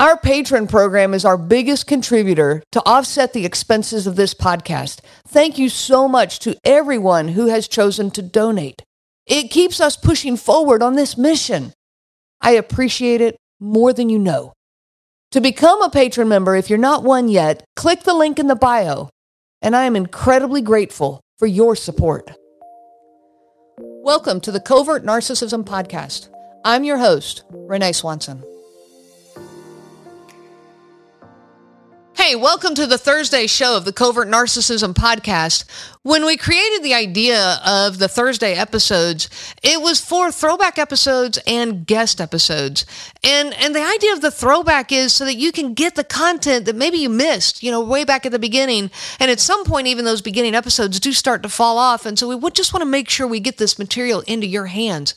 Our patron program is our biggest contributor to offset the expenses of this podcast. Thank you so much to everyone who has chosen to donate. It keeps us pushing forward on this mission. I appreciate it more than you know. To become a patron member, if you're not one yet, click the link in the bio, and I am incredibly grateful for your support. Welcome to the Covert Narcissism Podcast. I'm your host, Renee Swanson. Hey, welcome to the Thursday show of the Covert Narcissism Podcast. When we created the idea of the Thursday episodes, it was for throwback episodes and guest episodes. And and the idea of the throwback is so that you can get the content that maybe you missed, you know, way back at the beginning. And at some point even those beginning episodes do start to fall off, and so we would just want to make sure we get this material into your hands.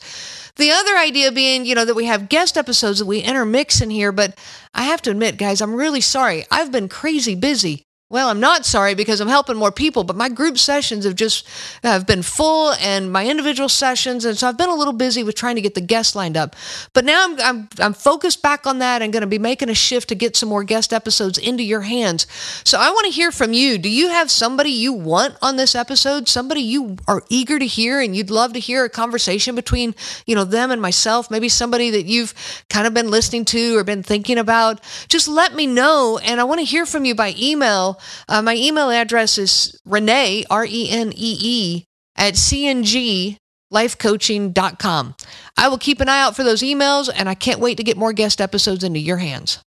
The other idea being, you know, that we have guest episodes that we intermix in here, but I have to admit, guys, I'm really sorry. I've been crazy busy. Well, I'm not sorry because I'm helping more people, but my group sessions have just have been full and my individual sessions and so I've been a little busy with trying to get the guests lined up. But now I'm I'm, I'm focused back on that and going to be making a shift to get some more guest episodes into your hands. So I want to hear from you. Do you have somebody you want on this episode? Somebody you are eager to hear and you'd love to hear a conversation between, you know, them and myself, maybe somebody that you've kind of been listening to or been thinking about. Just let me know and I want to hear from you by email uh, my email address is Renee, R E N E E, at cnglifecoaching.com. I will keep an eye out for those emails, and I can't wait to get more guest episodes into your hands.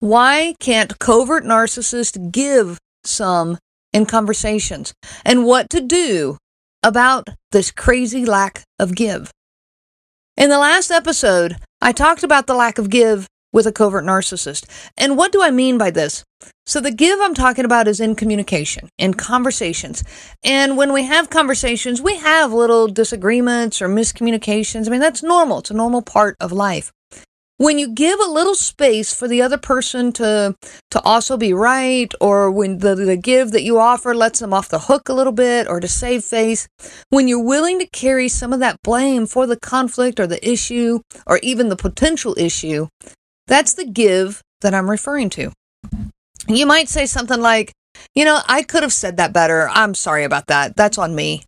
Why can't covert narcissists give some in conversations? And what to do about this crazy lack of give? In the last episode, I talked about the lack of give with a covert narcissist. And what do I mean by this? So, the give I'm talking about is in communication, in conversations. And when we have conversations, we have little disagreements or miscommunications. I mean, that's normal, it's a normal part of life. When you give a little space for the other person to to also be right, or when the, the give that you offer lets them off the hook a little bit, or to save face, when you're willing to carry some of that blame for the conflict or the issue, or even the potential issue, that's the give that I'm referring to. You might say something like, you know, I could have said that better. I'm sorry about that. That's on me.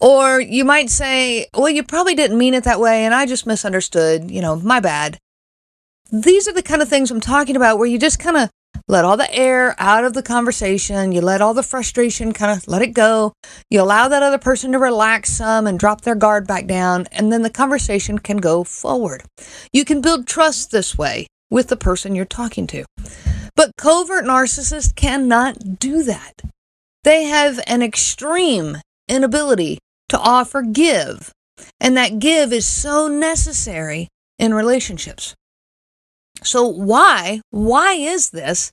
Or you might say, well, you probably didn't mean it that way and I just misunderstood. You know, my bad. These are the kind of things I'm talking about where you just kind of let all the air out of the conversation. You let all the frustration kind of let it go. You allow that other person to relax some and drop their guard back down, and then the conversation can go forward. You can build trust this way with the person you're talking to. But covert narcissists cannot do that. They have an extreme inability to offer give, and that give is so necessary in relationships. So, why? Why is this?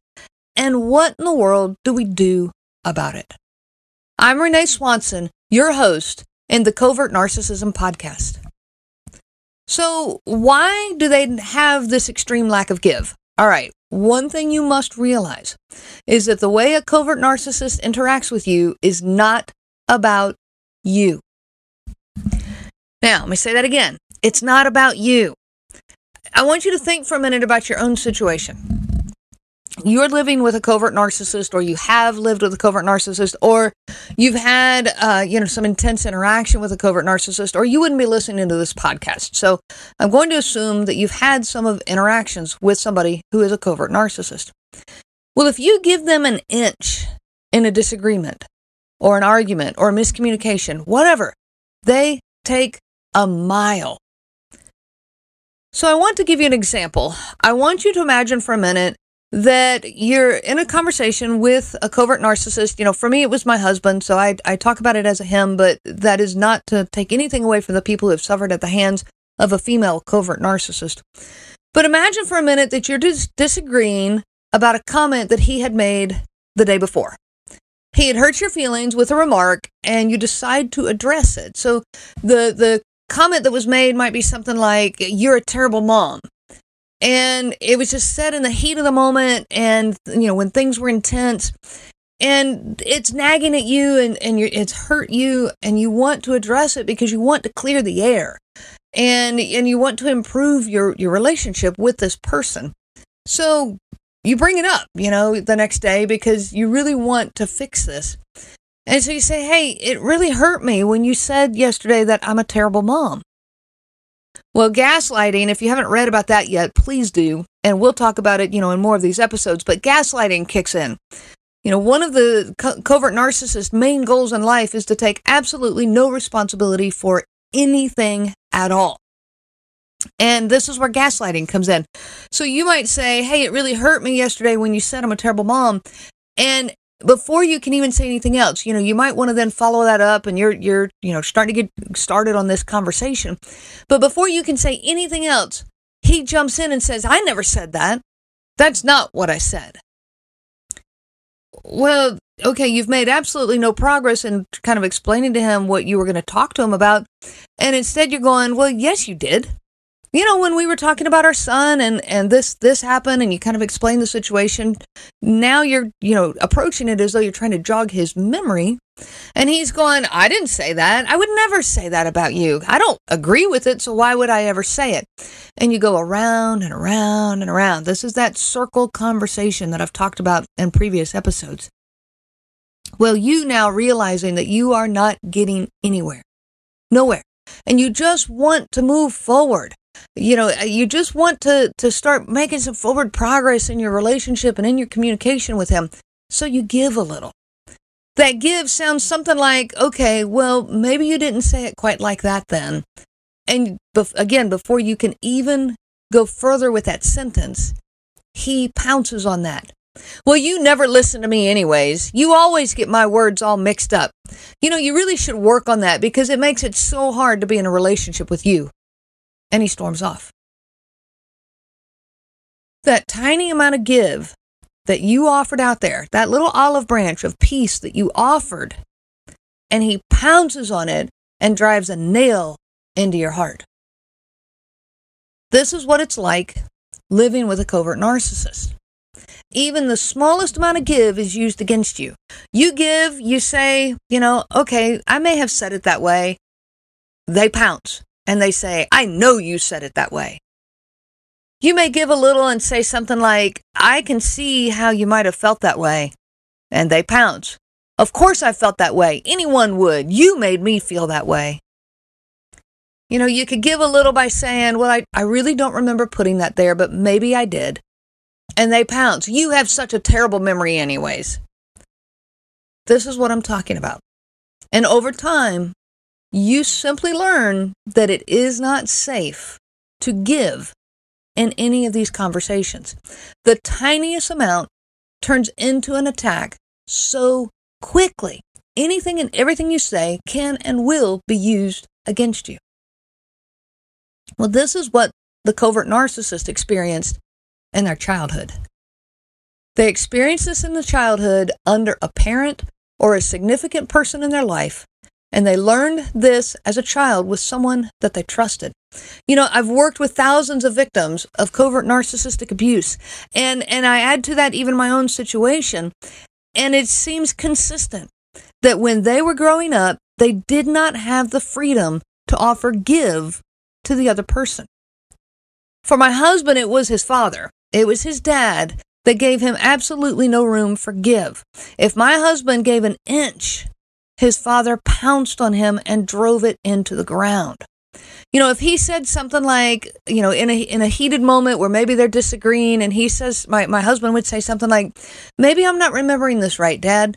And what in the world do we do about it? I'm Renee Swanson, your host in the Covert Narcissism Podcast. So, why do they have this extreme lack of give? All right, one thing you must realize is that the way a covert narcissist interacts with you is not about you. Now, let me say that again. It's not about you. I want you to think for a minute about your own situation. You're living with a covert narcissist, or you have lived with a covert narcissist, or you've had, uh, you know, some intense interaction with a covert narcissist, or you wouldn't be listening to this podcast. So I'm going to assume that you've had some of interactions with somebody who is a covert narcissist. Well, if you give them an inch in a disagreement, or an argument, or a miscommunication, whatever, they take a mile so I want to give you an example. I want you to imagine for a minute that you're in a conversation with a covert narcissist. You know, for me, it was my husband, so I, I talk about it as a him, but that is not to take anything away from the people who have suffered at the hands of a female covert narcissist. But imagine for a minute that you're disagreeing about a comment that he had made the day before. He had hurt your feelings with a remark and you decide to address it. So the, the comment that was made might be something like, You're a terrible mom. And it was just said in the heat of the moment and, you know, when things were intense. And it's nagging at you and, and it's hurt you and you want to address it because you want to clear the air and and you want to improve your, your relationship with this person. So you bring it up, you know, the next day because you really want to fix this. And so you say, Hey, it really hurt me when you said yesterday that I'm a terrible mom. Well, gaslighting, if you haven't read about that yet, please do. And we'll talk about it, you know, in more of these episodes. But gaslighting kicks in. You know, one of the co- covert narcissist's main goals in life is to take absolutely no responsibility for anything at all. And this is where gaslighting comes in. So you might say, Hey, it really hurt me yesterday when you said I'm a terrible mom. And before you can even say anything else, you know, you might want to then follow that up and you're, you're, you know, starting to get started on this conversation. But before you can say anything else, he jumps in and says, I never said that. That's not what I said. Well, okay, you've made absolutely no progress in kind of explaining to him what you were going to talk to him about. And instead you're going, well, yes, you did you know when we were talking about our son and and this this happened and you kind of explained the situation now you're you know approaching it as though you're trying to jog his memory. And he's going i didn't say that. I would never say that about you. I don't agree with it so why would i ever say it? And you go around and around and around. This is that circle conversation that i've talked about in previous episodes. Well you now realizing that you are not getting anywhere nowhere. And you just want to move forward you know uh, you just want to to start making some forward progress in your relationship and in your communication with him. So you give a little. That give sounds something like okay well maybe you didn't say it quite like that then. And bef- again before you can even go further with that sentence he pounces on that. Well, you never listen to me anyways. You always get my words all mixed up. You know, you really should work on that because it makes it so hard to be in a relationship with you and he storms off. That tiny amount of give that you offered out there, that little olive branch of peace that you offered, and he pounces on it and drives a nail into your heart. This is what it's like living with a covert narcissist. Even the smallest amount of give is used against you. You give, you say, you know, okay, I may have said it that way. They pounce and they say, I know you said it that way. You may give a little and say something like, I can see how you might have felt that way. And they pounce. Of course I felt that way. Anyone would. You made me feel that way. You know, you could give a little by saying, Well, I, I really don't remember putting that there, but maybe I did. And they pounce. You have such a terrible memory, anyways. This is what I'm talking about. And over time, you simply learn that it is not safe to give in any of these conversations. The tiniest amount turns into an attack so quickly. Anything and everything you say can and will be used against you. Well, this is what the covert narcissist experienced in their childhood. They experienced this in the childhood under a parent or a significant person in their life and they learned this as a child with someone that they trusted. You know, I've worked with thousands of victims of covert narcissistic abuse, and, and I add to that even my own situation. And it seems consistent that when they were growing up, they did not have the freedom to offer give to the other person. For my husband, it was his father. It was his dad that gave him absolutely no room for give. If my husband gave an inch his father pounced on him and drove it into the ground. You know, if he said something like, you know, in a in a heated moment where maybe they're disagreeing, and he says, my my husband would say something like, "Maybe I'm not remembering this right, Dad."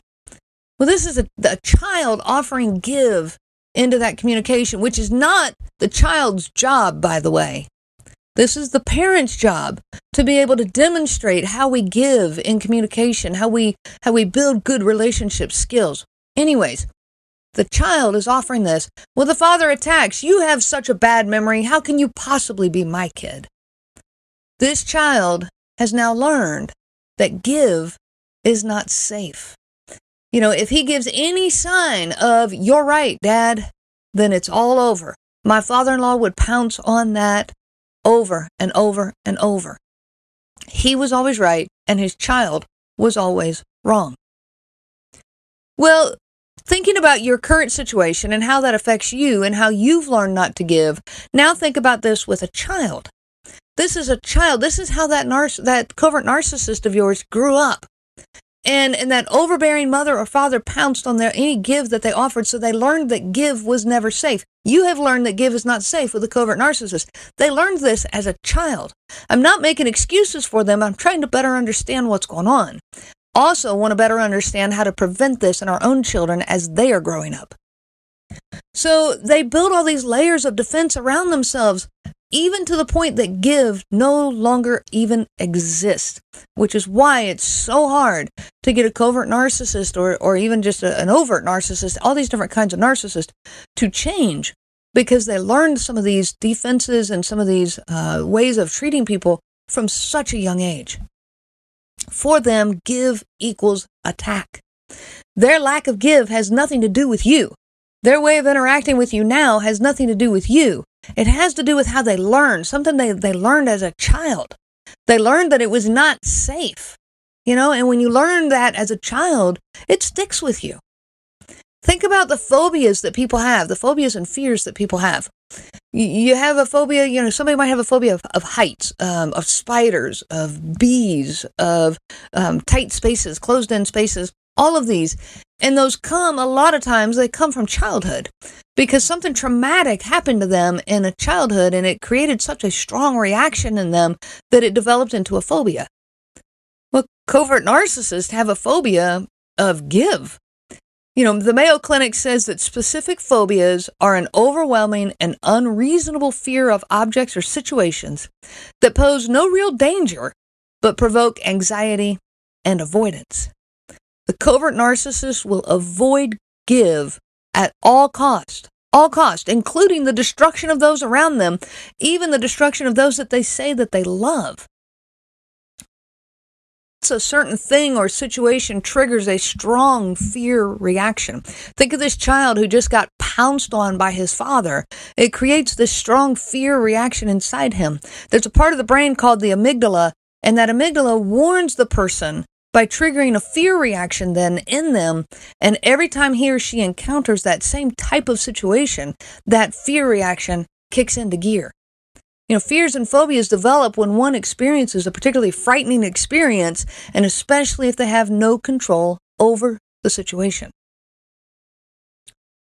Well, this is a, a child offering give into that communication, which is not the child's job, by the way. This is the parent's job to be able to demonstrate how we give in communication, how we how we build good relationship skills. Anyways, the child is offering this. Well, the father attacks. You have such a bad memory. How can you possibly be my kid? This child has now learned that give is not safe. You know, if he gives any sign of, you're right, dad, then it's all over. My father in law would pounce on that over and over and over. He was always right, and his child was always wrong. Well, Thinking about your current situation and how that affects you and how you've learned not to give, now think about this with a child. This is a child. This is how that that covert narcissist of yours grew up. And, and that overbearing mother or father pounced on their any give that they offered, so they learned that give was never safe. You have learned that give is not safe with a covert narcissist. They learned this as a child. I'm not making excuses for them. I'm trying to better understand what's going on. Also, want to better understand how to prevent this in our own children as they are growing up. So they build all these layers of defense around themselves even to the point that give no longer even exists, which is why it's so hard to get a covert narcissist or, or even just a, an overt narcissist, all these different kinds of narcissists to change because they learned some of these defenses and some of these uh, ways of treating people from such a young age. For them, give equals attack. Their lack of give has nothing to do with you. Their way of interacting with you now has nothing to do with you. It has to do with how they learned, something they, they learned as a child. They learned that it was not safe, you know, and when you learn that as a child, it sticks with you. Think about the phobias that people have, the phobias and fears that people have. You have a phobia, you know, somebody might have a phobia of, of heights, um, of spiders, of bees, of um, tight spaces, closed in spaces, all of these. And those come, a lot of times, they come from childhood because something traumatic happened to them in a childhood and it created such a strong reaction in them that it developed into a phobia. Well, covert narcissists have a phobia of give. You know, the Mayo Clinic says that specific phobias are an overwhelming and unreasonable fear of objects or situations that pose no real danger but provoke anxiety and avoidance. The covert narcissist will avoid give at all cost, all cost, including the destruction of those around them, even the destruction of those that they say that they love. A certain thing or situation triggers a strong fear reaction. Think of this child who just got pounced on by his father. It creates this strong fear reaction inside him. There's a part of the brain called the amygdala, and that amygdala warns the person by triggering a fear reaction then in them. And every time he or she encounters that same type of situation, that fear reaction kicks into gear. You know, fears and phobias develop when one experiences a particularly frightening experience, and especially if they have no control over the situation.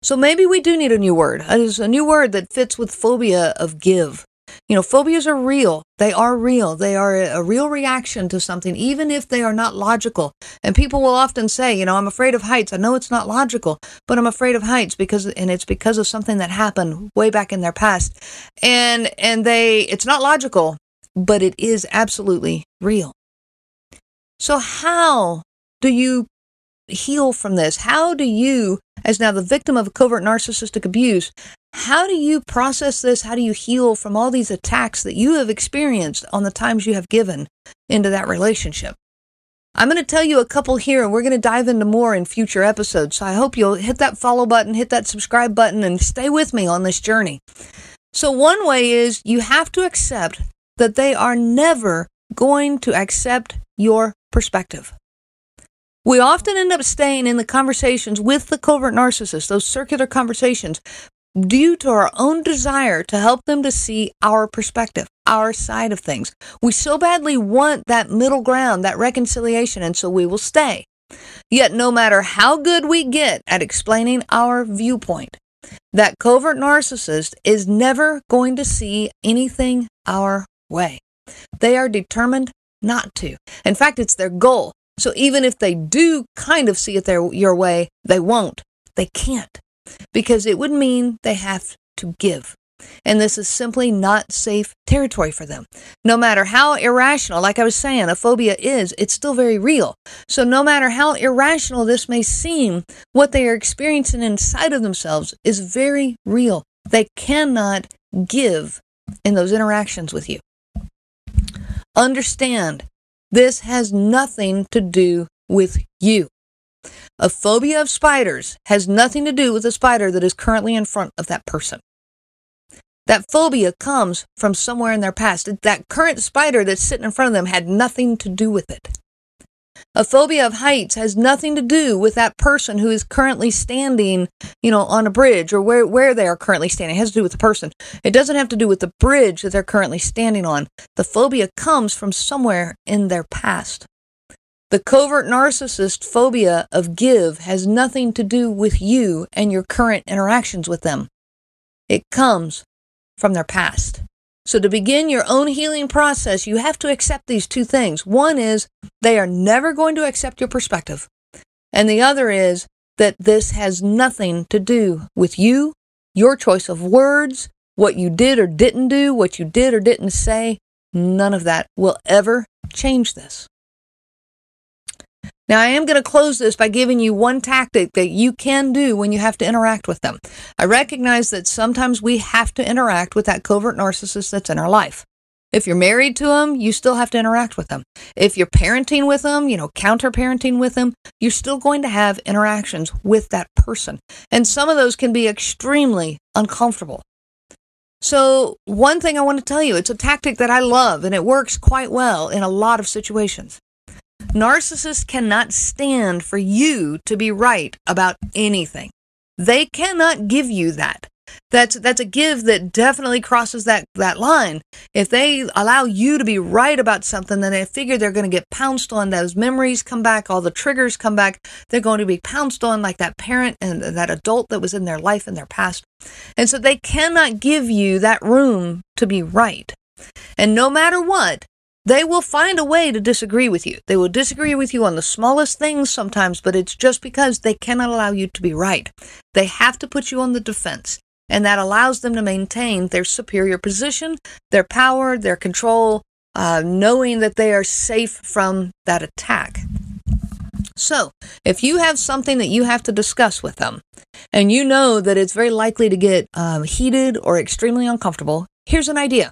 So maybe we do need a new word. It's a new word that fits with phobia of give. You know, phobias are real. They are real. They are a real reaction to something, even if they are not logical. And people will often say, you know, I'm afraid of heights. I know it's not logical, but I'm afraid of heights because, and it's because of something that happened way back in their past. And, and they, it's not logical, but it is absolutely real. So how do you heal from this? How do you, as now the victim of covert narcissistic abuse, how do you process this? How do you heal from all these attacks that you have experienced on the times you have given into that relationship? I'm going to tell you a couple here and we're going to dive into more in future episodes. So I hope you'll hit that follow button, hit that subscribe button, and stay with me on this journey. So, one way is you have to accept that they are never going to accept your perspective. We often end up staying in the conversations with the covert narcissist, those circular conversations, due to our own desire to help them to see our perspective, our side of things. We so badly want that middle ground, that reconciliation, and so we will stay. Yet, no matter how good we get at explaining our viewpoint, that covert narcissist is never going to see anything our way. They are determined not to. In fact, it's their goal. So even if they do kind of see it their, your way, they won't. They can't because it would mean they have to give. And this is simply not safe territory for them. No matter how irrational, like I was saying, a phobia is, it's still very real. So no matter how irrational this may seem, what they are experiencing inside of themselves is very real. They cannot give in those interactions with you. Understand, this has nothing to do with you. A phobia of spiders has nothing to do with the spider that is currently in front of that person. That phobia comes from somewhere in their past. That current spider that's sitting in front of them had nothing to do with it. A phobia of heights has nothing to do with that person who is currently standing, you know, on a bridge or where, where they are currently standing. It has to do with the person. It doesn't have to do with the bridge that they're currently standing on. The phobia comes from somewhere in their past. The covert narcissist phobia of give has nothing to do with you and your current interactions with them. It comes from their past. So, to begin your own healing process, you have to accept these two things. One is they are never going to accept your perspective. And the other is that this has nothing to do with you, your choice of words, what you did or didn't do, what you did or didn't say. None of that will ever change this. Now, I am going to close this by giving you one tactic that you can do when you have to interact with them. I recognize that sometimes we have to interact with that covert narcissist that's in our life. If you're married to them, you still have to interact with them. If you're parenting with them, you know, counter parenting with them, you're still going to have interactions with that person. And some of those can be extremely uncomfortable. So, one thing I want to tell you, it's a tactic that I love and it works quite well in a lot of situations. Narcissists cannot stand for you to be right about anything. They cannot give you that. That's that's a give that definitely crosses that that line. If they allow you to be right about something, then they figure they're going to get pounced on. Those memories come back, all the triggers come back. They're going to be pounced on like that parent and that adult that was in their life in their past. And so they cannot give you that room to be right. And no matter what, they will find a way to disagree with you. They will disagree with you on the smallest things sometimes, but it's just because they cannot allow you to be right. They have to put you on the defense, and that allows them to maintain their superior position, their power, their control, uh, knowing that they are safe from that attack. So, if you have something that you have to discuss with them, and you know that it's very likely to get um, heated or extremely uncomfortable, here's an idea.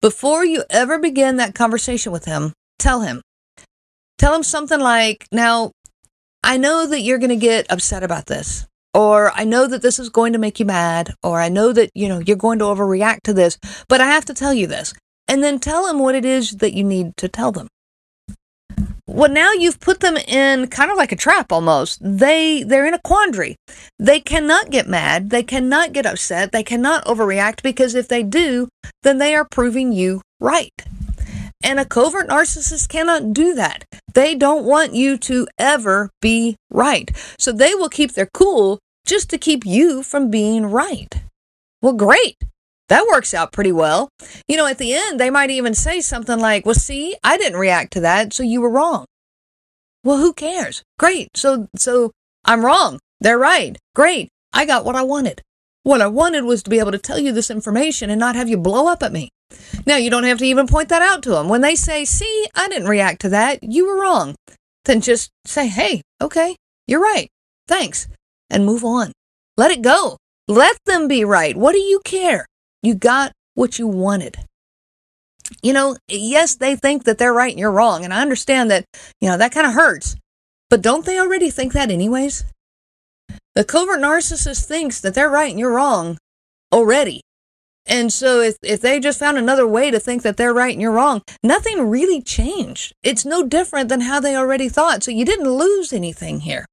Before you ever begin that conversation with him, tell him. Tell him something like, Now, I know that you're going to get upset about this, or I know that this is going to make you mad, or I know that, you know, you're going to overreact to this, but I have to tell you this. And then tell him what it is that you need to tell them well now you've put them in kind of like a trap almost. They they're in a quandary. They cannot get mad. They cannot get upset. They cannot overreact because if they do then they are proving you right. And a covert narcissist cannot do that. They don't want you to ever be right. So they will keep their cool just to keep you from being right. Well great that works out pretty well. You know, at the end, they might even say something like, Well, see, I didn't react to that, so you were wrong. Well, who cares? Great. So, so I'm wrong. They're right. Great. I got what I wanted. What I wanted was to be able to tell you this information and not have you blow up at me. Now, you don't have to even point that out to them. When they say, See, I didn't react to that, you were wrong, then just say, Hey, okay, you're right. Thanks. And move on. Let it go. Let them be right. What do you care? You got what you wanted. You know, yes, they think that they're right and you're wrong. And I understand that, you know, that kind of hurts. But don't they already think that anyways? The covert narcissist thinks that they're right and you're wrong already. And so if, if they just found another way to think that they're right and you're wrong, nothing really changed. It's no different than how they already thought. So you didn't lose anything here,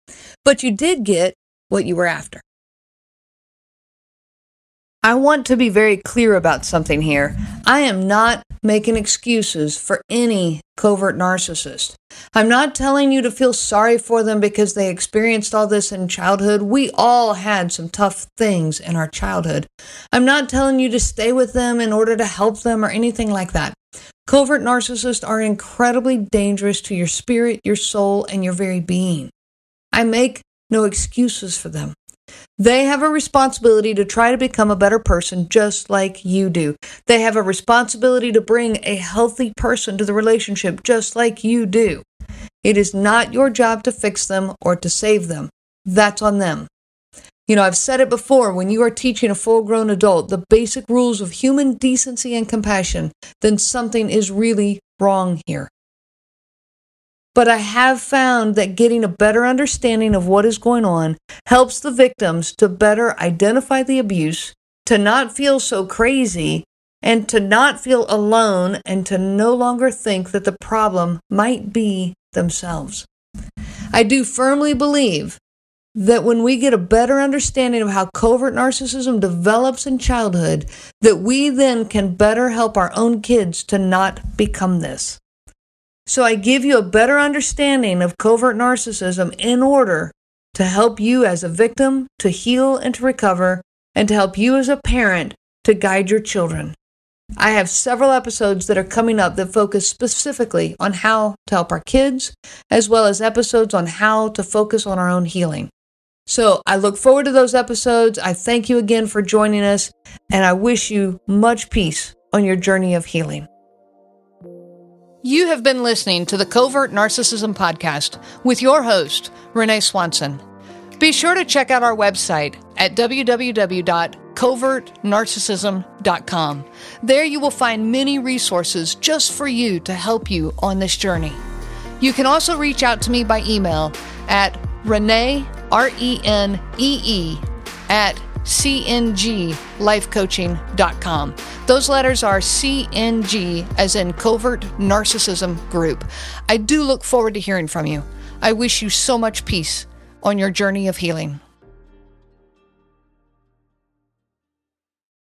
but you did get what you were after. I want to be very clear about something here. I am not making excuses for any covert narcissist. I'm not telling you to feel sorry for them because they experienced all this in childhood. We all had some tough things in our childhood. I'm not telling you to stay with them in order to help them or anything like that. Covert narcissists are incredibly dangerous to your spirit, your soul, and your very being. I make no excuses for them. They have a responsibility to try to become a better person just like you do. They have a responsibility to bring a healthy person to the relationship just like you do. It is not your job to fix them or to save them. That's on them. You know, I've said it before when you are teaching a full grown adult the basic rules of human decency and compassion, then something is really wrong here. But I have found that getting a better understanding of what is going on helps the victims to better identify the abuse, to not feel so crazy, and to not feel alone, and to no longer think that the problem might be themselves. I do firmly believe that when we get a better understanding of how covert narcissism develops in childhood, that we then can better help our own kids to not become this. So I give you a better understanding of covert narcissism in order to help you as a victim to heal and to recover, and to help you as a parent to guide your children. I have several episodes that are coming up that focus specifically on how to help our kids, as well as episodes on how to focus on our own healing. So I look forward to those episodes. I thank you again for joining us, and I wish you much peace on your journey of healing. You have been listening to the Covert Narcissism Podcast with your host, Renee Swanson. Be sure to check out our website at www.covertnarcissism.com. There you will find many resources just for you to help you on this journey. You can also reach out to me by email at Renee, R E N E E, at cnglifecoaching.com. Those letters are CNG, as in Covert Narcissism Group. I do look forward to hearing from you. I wish you so much peace on your journey of healing.